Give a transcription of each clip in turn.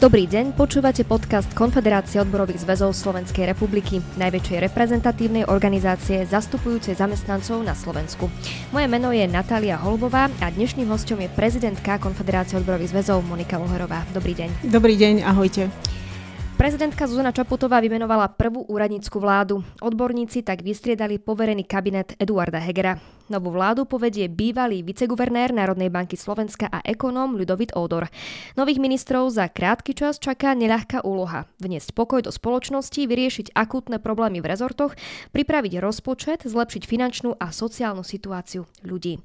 Dobrý deň, počúvate podcast Konfederácie odborových zväzov Slovenskej republiky, najväčšej reprezentatívnej organizácie zastupujúcej zamestnancov na Slovensku. Moje meno je Natália Holbová a dnešným hostom je prezidentka Konfederácie odborových zväzov Monika Loherová. Dobrý deň. Dobrý deň, ahojte. Prezidentka Zuzana Čaputová vymenovala prvú úradnícku vládu. Odborníci tak vystriedali poverený kabinet Eduarda Hegera. Novú vládu povedie bývalý viceguvernér Národnej banky Slovenska a ekonóm Ľudovit Ódor. Nových ministrov za krátky čas čaká neľahká úloha. Vniesť pokoj do spoločnosti, vyriešiť akútne problémy v rezortoch, pripraviť rozpočet, zlepšiť finančnú a sociálnu situáciu ľudí.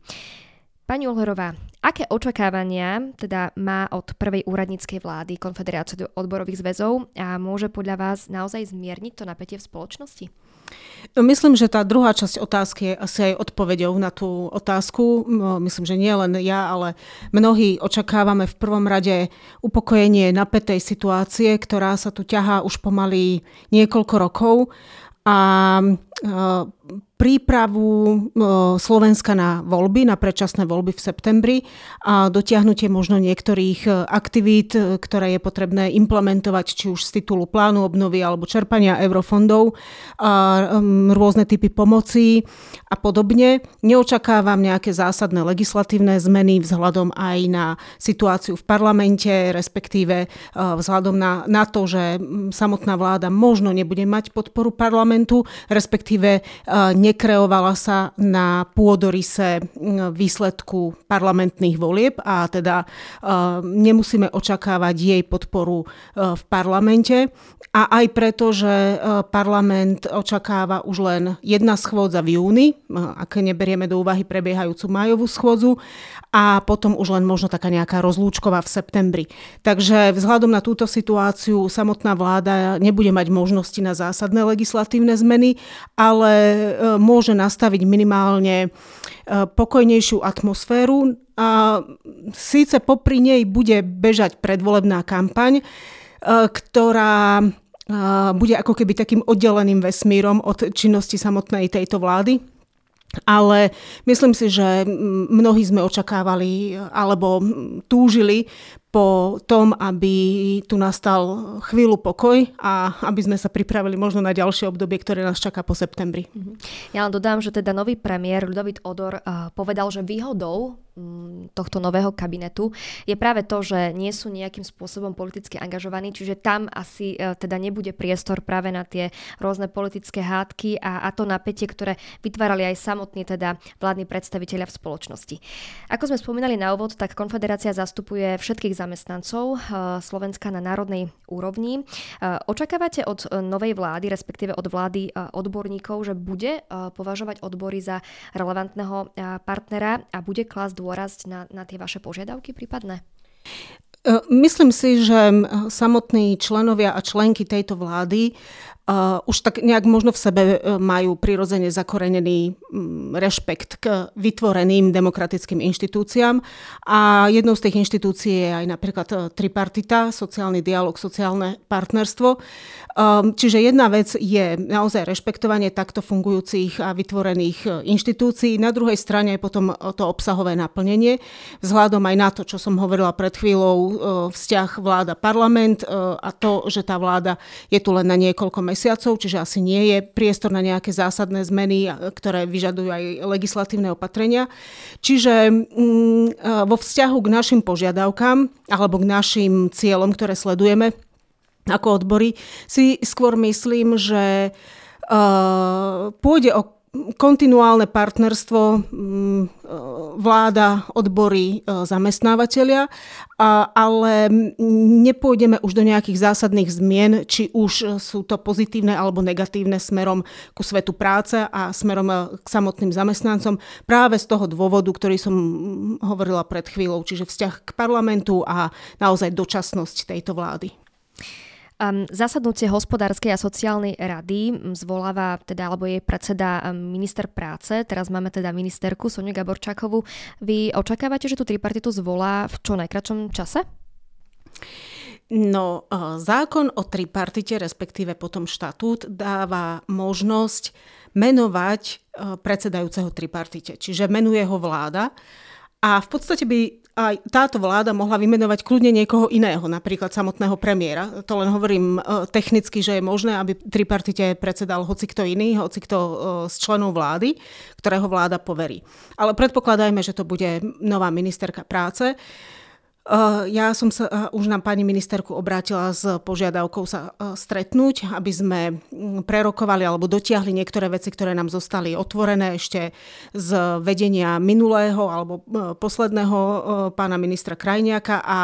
Pani Olherová, aké očakávania teda má od prvej úradníckej vlády Konfederácie odborových zväzov a môže podľa vás naozaj zmierniť to napätie v spoločnosti? Myslím, že tá druhá časť otázky je asi aj odpovedou na tú otázku. Myslím, že nie len ja, ale mnohí očakávame v prvom rade upokojenie napätej situácie, ktorá sa tu ťahá už pomaly niekoľko rokov a prípravu e, Slovenska na voľby, na predčasné voľby v septembri a dotiahnutie možno niektorých e, aktivít, e, ktoré je potrebné implementovať, či už z titulu plánu obnovy alebo čerpania eurofondov, a rôzne typy pomoci a podobne. Neočakávam nejaké zásadné legislatívne zmeny vzhľadom aj na situáciu v parlamente, respektíve vzhľadom na, na to, že samotná vláda možno nebude mať podporu parlamentu, respektíve nekreovala sa na pôdorise výsledku parlamentných volieb a teda nemusíme očakávať jej podporu v parlamente. A aj preto, že parlament očakáva už len jedna schôdza v júni, ak neberieme do úvahy prebiehajúcu majovú schôdzu, a potom už len možno taká nejaká rozlúčková v septembri. Takže vzhľadom na túto situáciu samotná vláda nebude mať možnosti na zásadné legislatívne zmeny, ale môže nastaviť minimálne e, pokojnejšiu atmosféru. A síce popri nej bude bežať predvolebná kampaň, e, ktorá e, bude ako keby takým oddeleným vesmírom od činnosti samotnej tejto vlády. Ale myslím si, že mnohí sme očakávali alebo túžili po tom, aby tu nastal chvíľu pokoj a aby sme sa pripravili možno na ďalšie obdobie, ktoré nás čaká po septembri. Mhm. Ja len dodám, že teda nový premiér Ludovit Odor uh, povedal, že výhodou tohto nového kabinetu je práve to, že nie sú nejakým spôsobom politicky angažovaní, čiže tam asi uh, teda nebude priestor práve na tie rôzne politické hádky a, a to napätie, ktoré vytvárali aj samotní teda vládni predstaviteľia v spoločnosti. Ako sme spomínali na úvod, tak konfederácia zastupuje všetkých zamestnancov eh, Slovenska na národnej úrovni. Eh, očakávate od novej vlády, respektíve od vlády odborníkov, že bude považovať odbory za relevantného partnera a bude klásť dôraz na, na tie vaše požiadavky prípadné? Myslím si, že samotní členovia a členky tejto vlády uh, už tak nejak možno v sebe uh, majú prirodzene zakorenený um, rešpekt k vytvoreným demokratickým inštitúciám. A jednou z tých inštitúcií je aj napríklad uh, tripartita, sociálny dialog, sociálne partnerstvo. Um, čiže jedna vec je naozaj rešpektovanie takto fungujúcich a vytvorených uh, inštitúcií. Na druhej strane je potom to obsahové naplnenie. Vzhľadom aj na to, čo som hovorila pred chvíľou, vzťah vláda-parlament a to, že tá vláda je tu len na niekoľko mesiacov mesiacov, čiže asi nie je priestor na nejaké zásadné zmeny, ktoré vyžadujú aj legislatívne opatrenia. Čiže mm, vo vzťahu k našim požiadavkám alebo k našim cieľom, ktoré sledujeme ako odbory, si skôr myslím, že pôjde o kontinuálne partnerstvo mm, e, vláda, odbory, e, zamestnávateľia, ale nepôjdeme už do nejakých zásadných zmien, či už sú to pozitívne alebo negatívne smerom ku svetu práce a smerom e, k samotným zamestnancom práve z toho dôvodu, ktorý som hovorila pred chvíľou, čiže vzťah k parlamentu a naozaj dočasnosť tejto vlády. Um, zasadnutie hospodárskej a sociálnej rady zvoláva, teda, alebo je predseda minister práce, teraz máme teda ministerku Soniu Gaborčákovú. Vy očakávate, že tú tripartitu zvolá v čo najkračom čase? No, e, zákon o tripartite, respektíve potom štatút, dáva možnosť menovať e, predsedajúceho tripartite, čiže menuje ho vláda. A v podstate by aj táto vláda mohla vymenovať kľudne niekoho iného, napríklad samotného premiéra. To len hovorím technicky, že je možné, aby tripartite predsedal hoci kto iný, hoci kto z členov vlády, ktorého vláda poverí. Ale predpokladajme, že to bude nová ministerka práce. Eh, ja som sa eh, už na pani ministerku obrátila s požiadavkou sa eh, stretnúť, aby sme mm, prerokovali alebo dotiahli niektoré veci, ktoré nám zostali otvorené ešte z vedenia minulého alebo posledného pána ministra Krajniaka a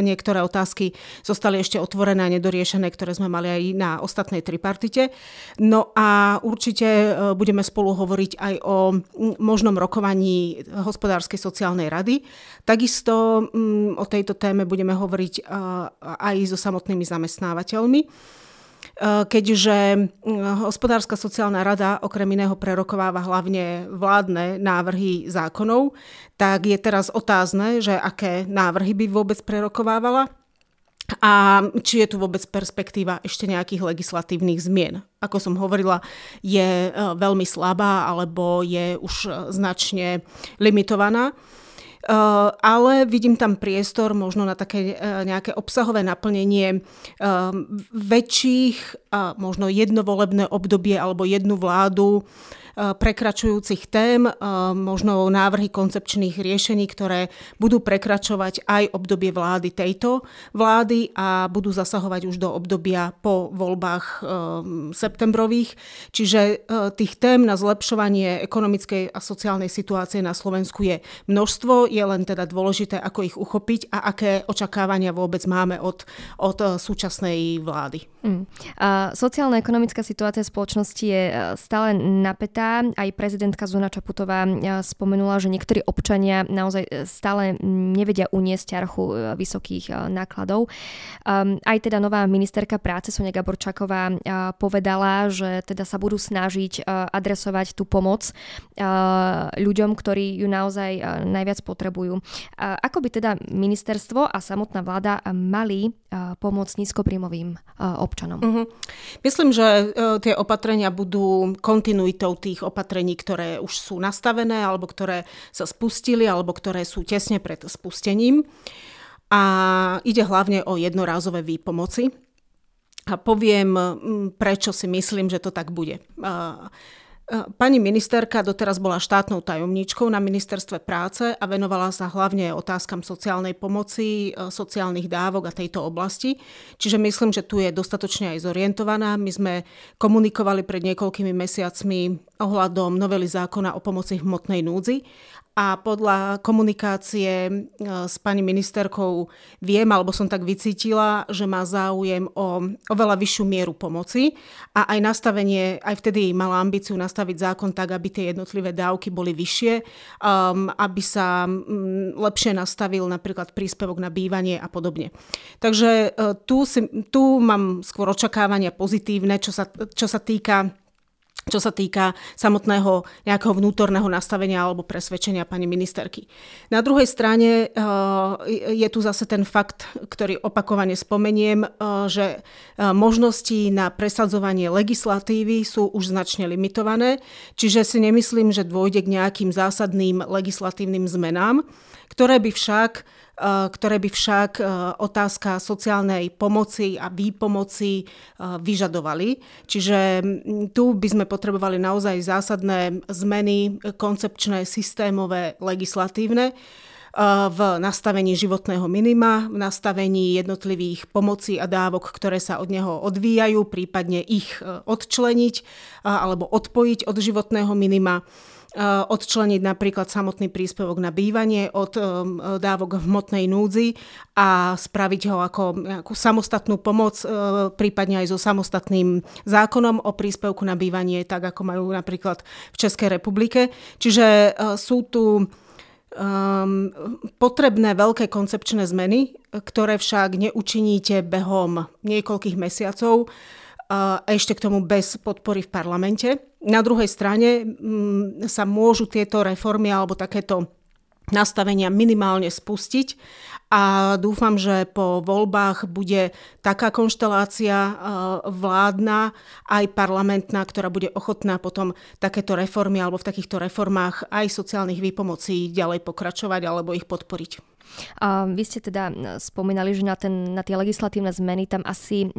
niektoré otázky zostali ešte otvorené a nedoriešené, ktoré sme mali aj na ostatnej tripartite. No a určite budeme spolu hovoriť aj o mm, možnom rokovaní hospodárskej sociálnej rady. Takisto mm, o tejto téme budeme hovoriť aj so samotnými zamestnávateľmi keďže hospodárska sociálna rada okrem iného prerokováva hlavne vládne návrhy zákonov, tak je teraz otázne, že aké návrhy by vôbec prerokovávala a či je tu vôbec perspektíva ešte nejakých legislatívnych zmien. Ako som hovorila, je veľmi slabá alebo je už značne limitovaná. Eh, ale vidím tam priestor možno na také eh, nejaké obsahové naplnenie eh, väčších, možno jednovolebné obdobie alebo jednu vládu prekračujúcich tém, možno návrhy koncepčných riešení, ktoré budú prekračovať aj obdobie vlády tejto vlády a budú zasahovať už do obdobia po voľbách septembrových. Čiže tých tém na zlepšovanie ekonomickej a sociálnej situácie na Slovensku je množstvo, je len teda dôležité, ako ich uchopiť a aké očakávania vôbec máme od, od súčasnej vlády. Mm. A sociálna-ekonomická situácia spoločnosti je stále napätá aj prezidentka Zuna Čaputová e, spomenula, že niektorí občania naozaj e, stále nevedia uniesť ťarchu e, vysokých nákladov. Ehm, aj teda nová ministerka práce Sonia Gaborčaková povedala, že teda sa budú snažiť adresovať tú pomoc ľuďom, ktorí ju naozaj najviac potrebujú. Ako by teda ministerstvo a samotná vláda mali pomôcť nízkopríjmovým občanom? Mm-hmm. Myslím, že tie opatrenia budú kontinuitou tých tých opatrení, ktoré už sú nastavené alebo ktoré sa spustili alebo ktoré sú tesne pred spustením. A ide hlavne o jednorázové výpomoci. A poviem, prečo si myslím, že to tak bude. Pani ministerka doteraz bola štátnou tajomníčkou na ministerstve práce a venovala sa hlavne otázkam sociálnej pomoci, e, sociálnych dávok a tejto oblasti. Čiže myslím, že tu je dostatočne aj zorientovaná. My sme komunikovali pred niekoľkými mesiacmi ohľadom novely zákona o pomoci hmotnej núdzi a podľa komunikácie e, s pani ministerkou viem, alebo som tak vycítila, že má záujem o oveľa vyššiu mieru pomoci a aj nastavenie, aj vtedy mala ambíciu nastaviť zákon tak, aby tie jednotlivé dávky boli vyššie, um, aby sa um, lepšie nastavil napríklad príspevok na bývanie a podobne. Takže uh, tu, si, tu mám skôr očakávania pozitívne, čo sa, čo sa týka čo sa týka samotného nejakého vnútorného nastavenia alebo presvedčenia pani ministerky. Na druhej strane eh, je tu zase ten fakt, ktorý opakovane spomeniem, eh, že eh, možnosti na presadzovanie legislatívy sú už značne limitované, čiže si nemyslím, že dôjde k nejakým zásadným legislatívnym zmenám, ktoré by však Eh, ktoré by však eh, otázka sociálnej pomoci a výpomoci eh, vyžadovali. Čiže mm, tu by sme potrebovali naozaj zásadné zmeny koncepčné, systémové, legislatívne v nastavení životného minima, v nastavení jednotlivých pomocí a dávok, ktoré sa od neho odvíjajú, prípadne ich odčleniť alebo odpojiť od životného minima odčleniť napríklad samotný príspevok na bývanie od eh, dávok v hmotnej núdzi a spraviť ho ako ako samostatnú pomoc, eh, prípadne aj so samostatným zákonom o príspevku na bývanie, tak ako majú napríklad v Českej republike. Čiže sú tu um, potrebné veľké koncepčné zmeny, ktoré však neučiníte behom niekoľkých mesiacov ešte k tomu bez podpory v parlamente. Na druhej strane sa môžu tieto reformy alebo takéto nastavenia minimálne spustiť a dúfam, že po voľbách bude taká konštelácia e, vládna aj parlamentná, ktorá bude ochotná potom takéto reformy alebo v takýchto reformách aj sociálnych výpomocí ďalej pokračovať alebo ich podporiť. Vy ste teda spomínali, že na, ten, na tie legislatívne zmeny tam asi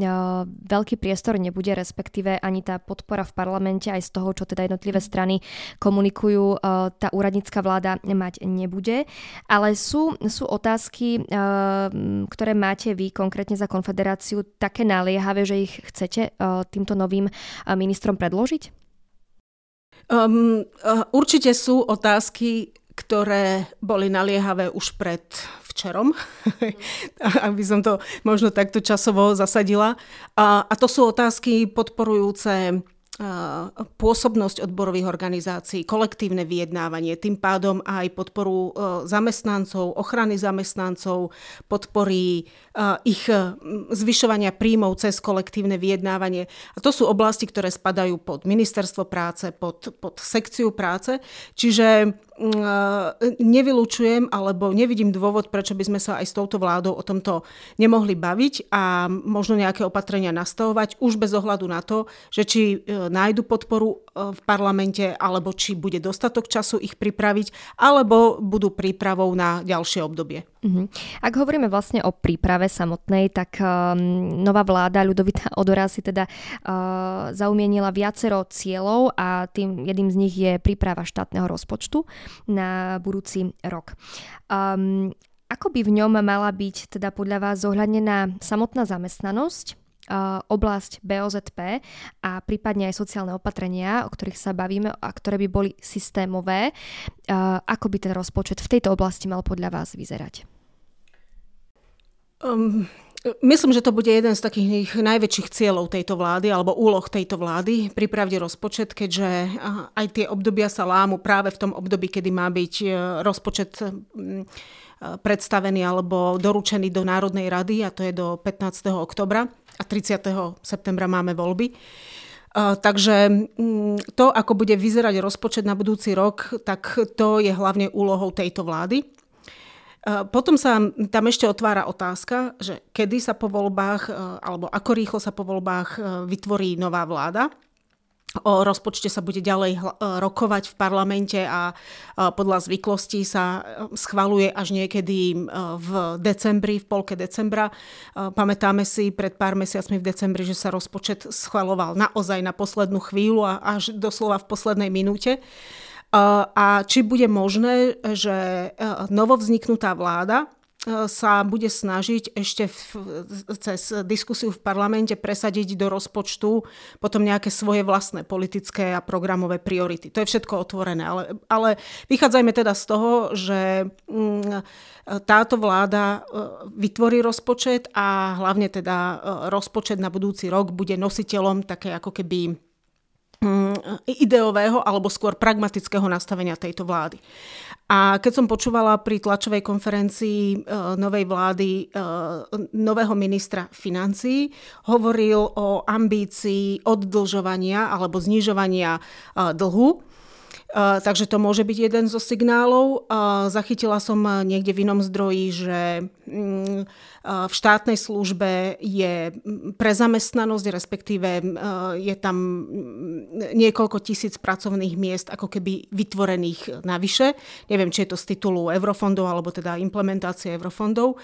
veľký priestor nebude, respektíve ani tá podpora v parlamente aj z toho, čo teda jednotlivé strany komunikujú, tá úradnícka vláda mať nebude. Ale sú, sú otázky, ktoré máte vy konkrétne za konfederáciu také naliehavé, že ich chcete týmto novým ministrom predložiť? Um, určite sú otázky, ktoré boli naliehavé už pred včerom, aby som to možno takto časovo zasadila. A, a to sú otázky podporujúce pôsobnosť odborových organizácií, kolektívne vyjednávanie, tým pádom aj podporu zamestnancov, ochrany zamestnancov, podpory ich zvyšovania príjmov cez kolektívne vyjednávanie. A to sú oblasti, ktoré spadajú pod ministerstvo práce, pod, pod sekciu práce. Čiže nevylučujem alebo nevidím dôvod, prečo by sme sa aj s touto vládou o tomto nemohli baviť a možno nejaké opatrenia nastavovať už bez ohľadu na to, že či e, nájdu podporu e, v parlamente alebo či bude dostatok času ich pripraviť alebo budú prípravou na ďalšie obdobie. Uh-huh. Ak hovoríme vlastne o príprave samotnej, tak um, nová vláda Ľudovita Odora si teda uh, zaumienila viacero cieľov a tým jedným z nich je príprava štátneho rozpočtu na budúci rok. Um, ako by v ňom mala byť teda podľa vás zohľadnená samotná zamestnanosť, oblasť BOZP a prípadne aj sociálne opatrenia, o ktorých sa bavíme a ktoré by boli systémové. Ako by ten rozpočet v tejto oblasti mal podľa vás vyzerať? Um, Myslím, že to bude jeden z takých najväčších cieľov tejto vlády alebo úloh tejto vlády pripraviť rozpočet, keďže aj tie obdobia sa lámu práve v tom období, kedy má byť e, rozpočet e, predstavený alebo doručený do Národnej rady a to je do 15. oktobra a 30. septembra máme voľby. Takže to, ako bude vyzerať rozpočet na budúci rok, tak to je hlavne úlohou tejto vlády. Potom sa tam ešte otvára otázka, že kedy sa po voľbách, e, alebo ako rýchlo sa po voľbách e, vytvorí nová vláda. O rozpočte sa bude ďalej rokovať v parlamente a podľa zvyklostí sa schvaluje až niekedy v decembri, v polke decembra. Pamätáme si pred pár mesiacmi v decembri, že sa rozpočet schvaloval naozaj na poslednú chvíľu a až doslova v poslednej minúte a či bude možné, že e, novovzniknutá vláda e, sa bude snažiť ešte v, cez diskusiu v parlamente presadiť do rozpočtu potom nejaké svoje vlastné politické a programové priority. To je všetko otvorené, ale, ale vychádzajme teda z toho, že mm, táto vláda vytvorí rozpočet a hlavne teda rozpočet na budúci rok bude nositeľom také ako keby ideového alebo skôr pragmatického nastavenia tejto vlády. A keď som počúvala pri tlačovej konferencii e, novej vlády e, nového ministra financií, hovoril o ambícii oddlžovania alebo znižovania e, dlhu takže to môže byť jeden zo signálov. Zachytila som niekde v inom zdroji, že um, uh, v štátnej službe je prezamestnanosť, respektíve je tam niekoľko tisíc pracovných miest ako keby vytvorených navyše. Neviem, či je to z titulu eurofondov alebo teda implementácie eurofondov.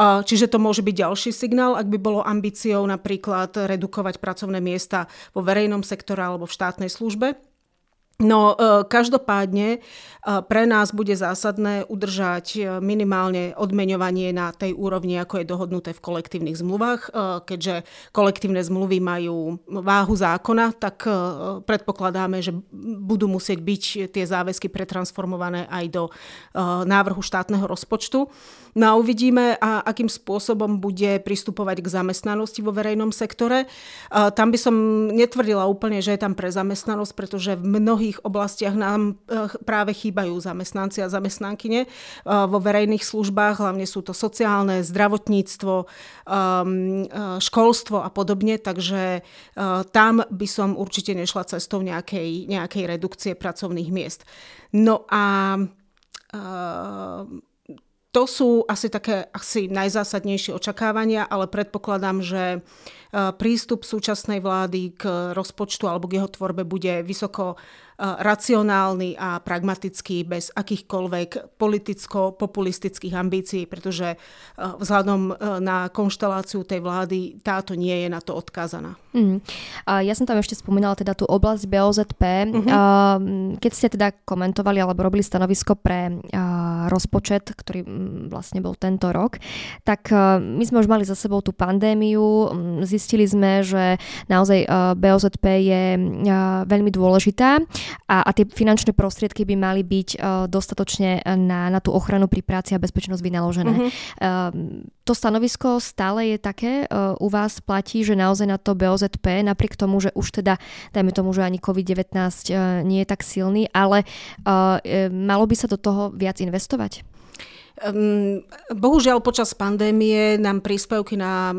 Čiže to môže byť ďalší signál, ak by bolo ambíciou napríklad redukovať pracovné miesta vo verejnom sektore alebo v štátnej službe. No e, každopádne e, pre nás bude zásadné udržať e, minimálne odmeňovanie na tej úrovni, ako je dohodnuté v kolektívnych zmluvách. Keďže kolektívne zmluvy majú váhu zákona, tak predpokladáme, že budú musieť byť tie záväzky pretransformované aj do návrhu štátneho rozpočtu. No a uvidíme, akým spôsobom bude pristupovať k zamestnanosti vo verejnom sektore. Tam by som netvrdila úplne, že je tam pre zamestnanosť, pretože v mnohých oblastiach nám e, práve chýbajú zamestnanci a zamestnankyne e, vo verejných službách, hlavne sú to sociálne, zdravotníctvo, e, školstvo a podobne, takže tam by som určite nešla cestou nejakej, nejakej redukcie pracovných miest. No a to sú asi také asi najzásadnejšie očakávania, ale predpokladám, že prístup súčasnej vlády k rozpočtu alebo k jeho tvorbe bude vysoko racionálny a pragmatický bez akýchkoľvek politicko-populistických ambícií, pretože vzhľadom na konšteláciu tej vlády táto nie je na to odkázaná. Mm. A ja som tam ešte spomínala teda tú oblasť BOZP. Mm-hmm. Keď ste teda komentovali alebo robili stanovisko pre rozpočet, ktorý vlastne bol tento rok, tak my sme už mali za sebou tú pandémiu, zistili sme, že naozaj BOZP je veľmi dôležitá a, a tie finančné prostriedky by mali byť uh, dostatočne na, na tú ochranu pri práci a bezpečnosť vynaložené. Uh-huh. Uh, to stanovisko stále je také, uh, u vás platí, že naozaj na to BOZP, napriek tomu, že už teda, dajme tomu, že ani COVID-19 uh, nie je tak silný, ale uh, malo by sa do toho viac investovať? Ehm, bohužiaľ počas pandémie nám príspevky na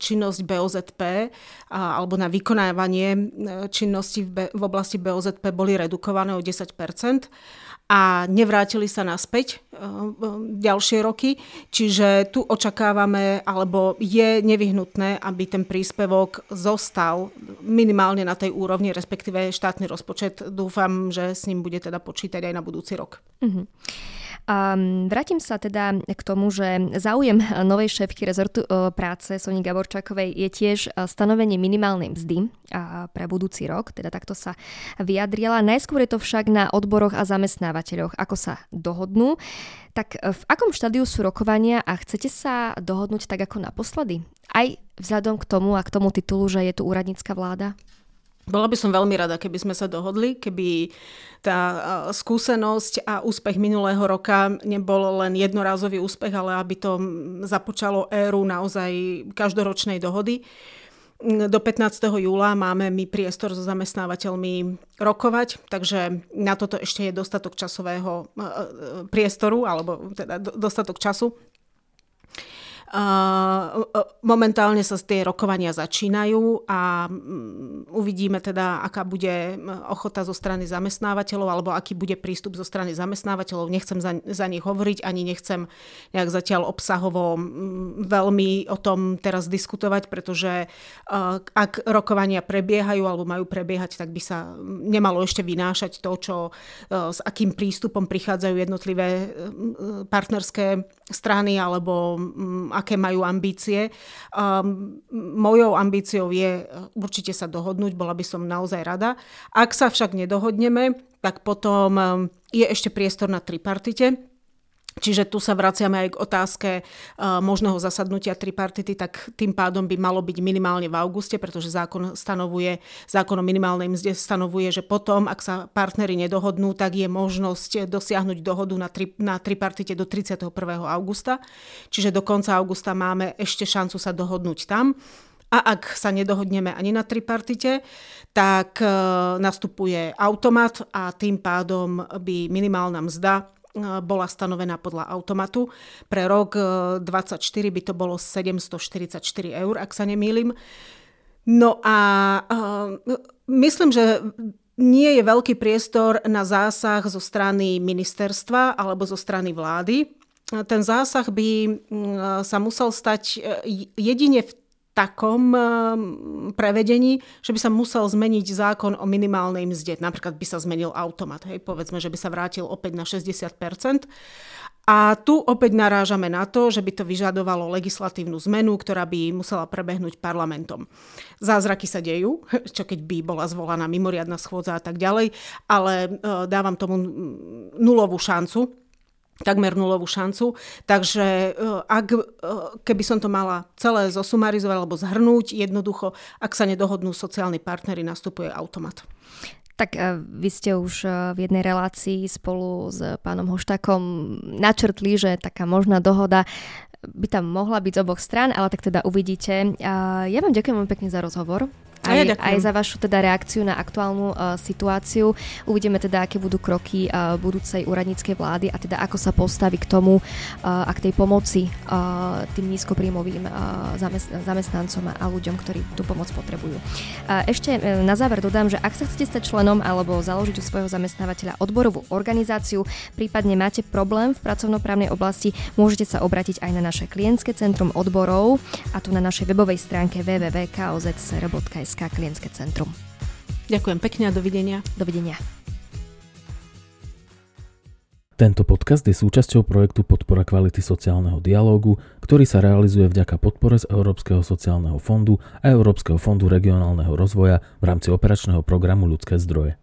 činnosť BOZP alebo na vykonávanie e, činnosti v oblasti BOZP boli redukované o 10% a nevrátili sa naspäť e, ďalšie roky. Čiže tu očakávame, alebo je nevyhnutné, aby ten príspevok zostal minimálne na tej úrovni, respektíve štátny rozpočet. Dúfam, že s ním bude teda počítať aj na budúci rok. Uh-huh. A vrátim sa teda k tomu, že záujem novej šéfky rezortu e, práce Soni Gaborčákovej je tiež e, stanovenie minimálnej mzdy pre budúci rok, teda takto sa vyjadrila. Najskôr je to však na odboroch a zamestnávateľoch, ako sa dohodnú. Tak e, v akom štádiu sú rokovania a chcete sa dohodnúť tak ako naposledy? Aj vzhľadom k tomu a k tomu titulu, že je tu úradnícka vláda? Bola by som veľmi rada, keby sme sa dohodli, keby tá skúsenosť a úspech minulého roka nebol len jednorázový úspech, ale aby to započalo éru naozaj každoročnej dohody. Do 15. júla máme my priestor so zamestnávateľmi rokovať, takže na toto ešte je dostatok časového priestoru, alebo teda dostatok času. Momentálne sa tie rokovania začínajú a uvidíme teda, aká bude ochota zo strany zamestnávateľov alebo aký bude prístup zo strany zamestnávateľov. Nechcem za, za nich hovoriť, ani nechcem nejak zatiaľ obsahovo veľmi o tom teraz diskutovať, pretože ak rokovania prebiehajú alebo majú prebiehať, tak by sa nemalo ešte vynášať to, čo, s akým prístupom prichádzajú jednotlivé partnerské strany alebo aké majú ambície. Um, mojou ambíciou je uh, určite sa dohodnúť, bola by som naozaj rada. Ak sa však nedohodneme, tak potom um, je ešte priestor na tripartite, Čiže tu sa vraciame aj k otázke uh, možného zasadnutia tripartity, tak tým pádom by malo byť minimálne v auguste, pretože zákon stanovuje, zákon o minimálnej mzde stanovuje, že potom, ak sa partnery nedohodnú, tak je možnosť dosiahnuť dohodu na, tri, na tripartite do 31. augusta. Čiže do konca augusta máme ešte šancu sa dohodnúť tam. A ak sa nedohodneme ani na tripartite, tak e, nastupuje automat a tým pádom by minimálna mzda bola stanovená podľa automatu. Pre rok 2024 e, by to bolo 744 eur, ak sa nemýlim. No a uh, myslím, že nie je veľký priestor na zásah zo strany ministerstva alebo zo strany vlády. Ten zásah by sa musel stať jedine v takom ehm, prevedení, že by sa musel zmeniť zákon o minimálnej mzde. Napríklad by sa zmenil automat. Hej, povedzme, že by sa vrátil opäť na 60% a tu opäť narážame na to, že by to vyžadovalo legislatívnu zmenu, ktorá by musela prebehnúť parlamentom. Zázraky sa dejú, čo keď by bola zvolaná mimoriadná schôdza a tak ďalej, ale e, dávam tomu nulovú šancu, takmer nulovú šancu. Takže e, ak, e, keby som to mala celé zosumarizovať alebo zhrnúť, jednoducho, ak sa nedohodnú sociálni partnery, nastupuje automat. Tak e, vy ste už v jednej relácii spolu s pánom Hoštakom načrtli, že taká možná dohoda by tam mohla byť z oboch stran, ale tak teda uvidíte. Ja vám ďakujem veľmi pekne za rozhovor aj, ja aj za vašu teda reakciu na aktuálnu uh, situáciu. Uvidíme teda, aké budú kroky uh, budúcej úradníckej vlády a teda ako sa postaví k tomu uh, a k tej pomoci uh, tým nízkopríjmovým uh, zamest- zamestnancom a ľuďom, ktorí tú pomoc potrebujú. Uh, ešte uh, na záver dodám, že ak sa chcete stať členom alebo založiť u svojho zamestnávateľa odborovú organizáciu, prípadne máte problém v pracovnoprávnej oblasti, môžete sa obratiť aj na naše klientské centrum odborov a tu na našej webovej stránke www.kozcr.sk klientské centrum. Ďakujem pekne a dovidenia. Dovidenia. Tento podcast je súčasťou projektu Podpora kvality sociálneho dialógu, ktorý sa realizuje vďaka podpore z Európskeho sociálneho fondu a Európskeho fondu regionálneho rozvoja v rámci operačného programu Ľudské zdroje.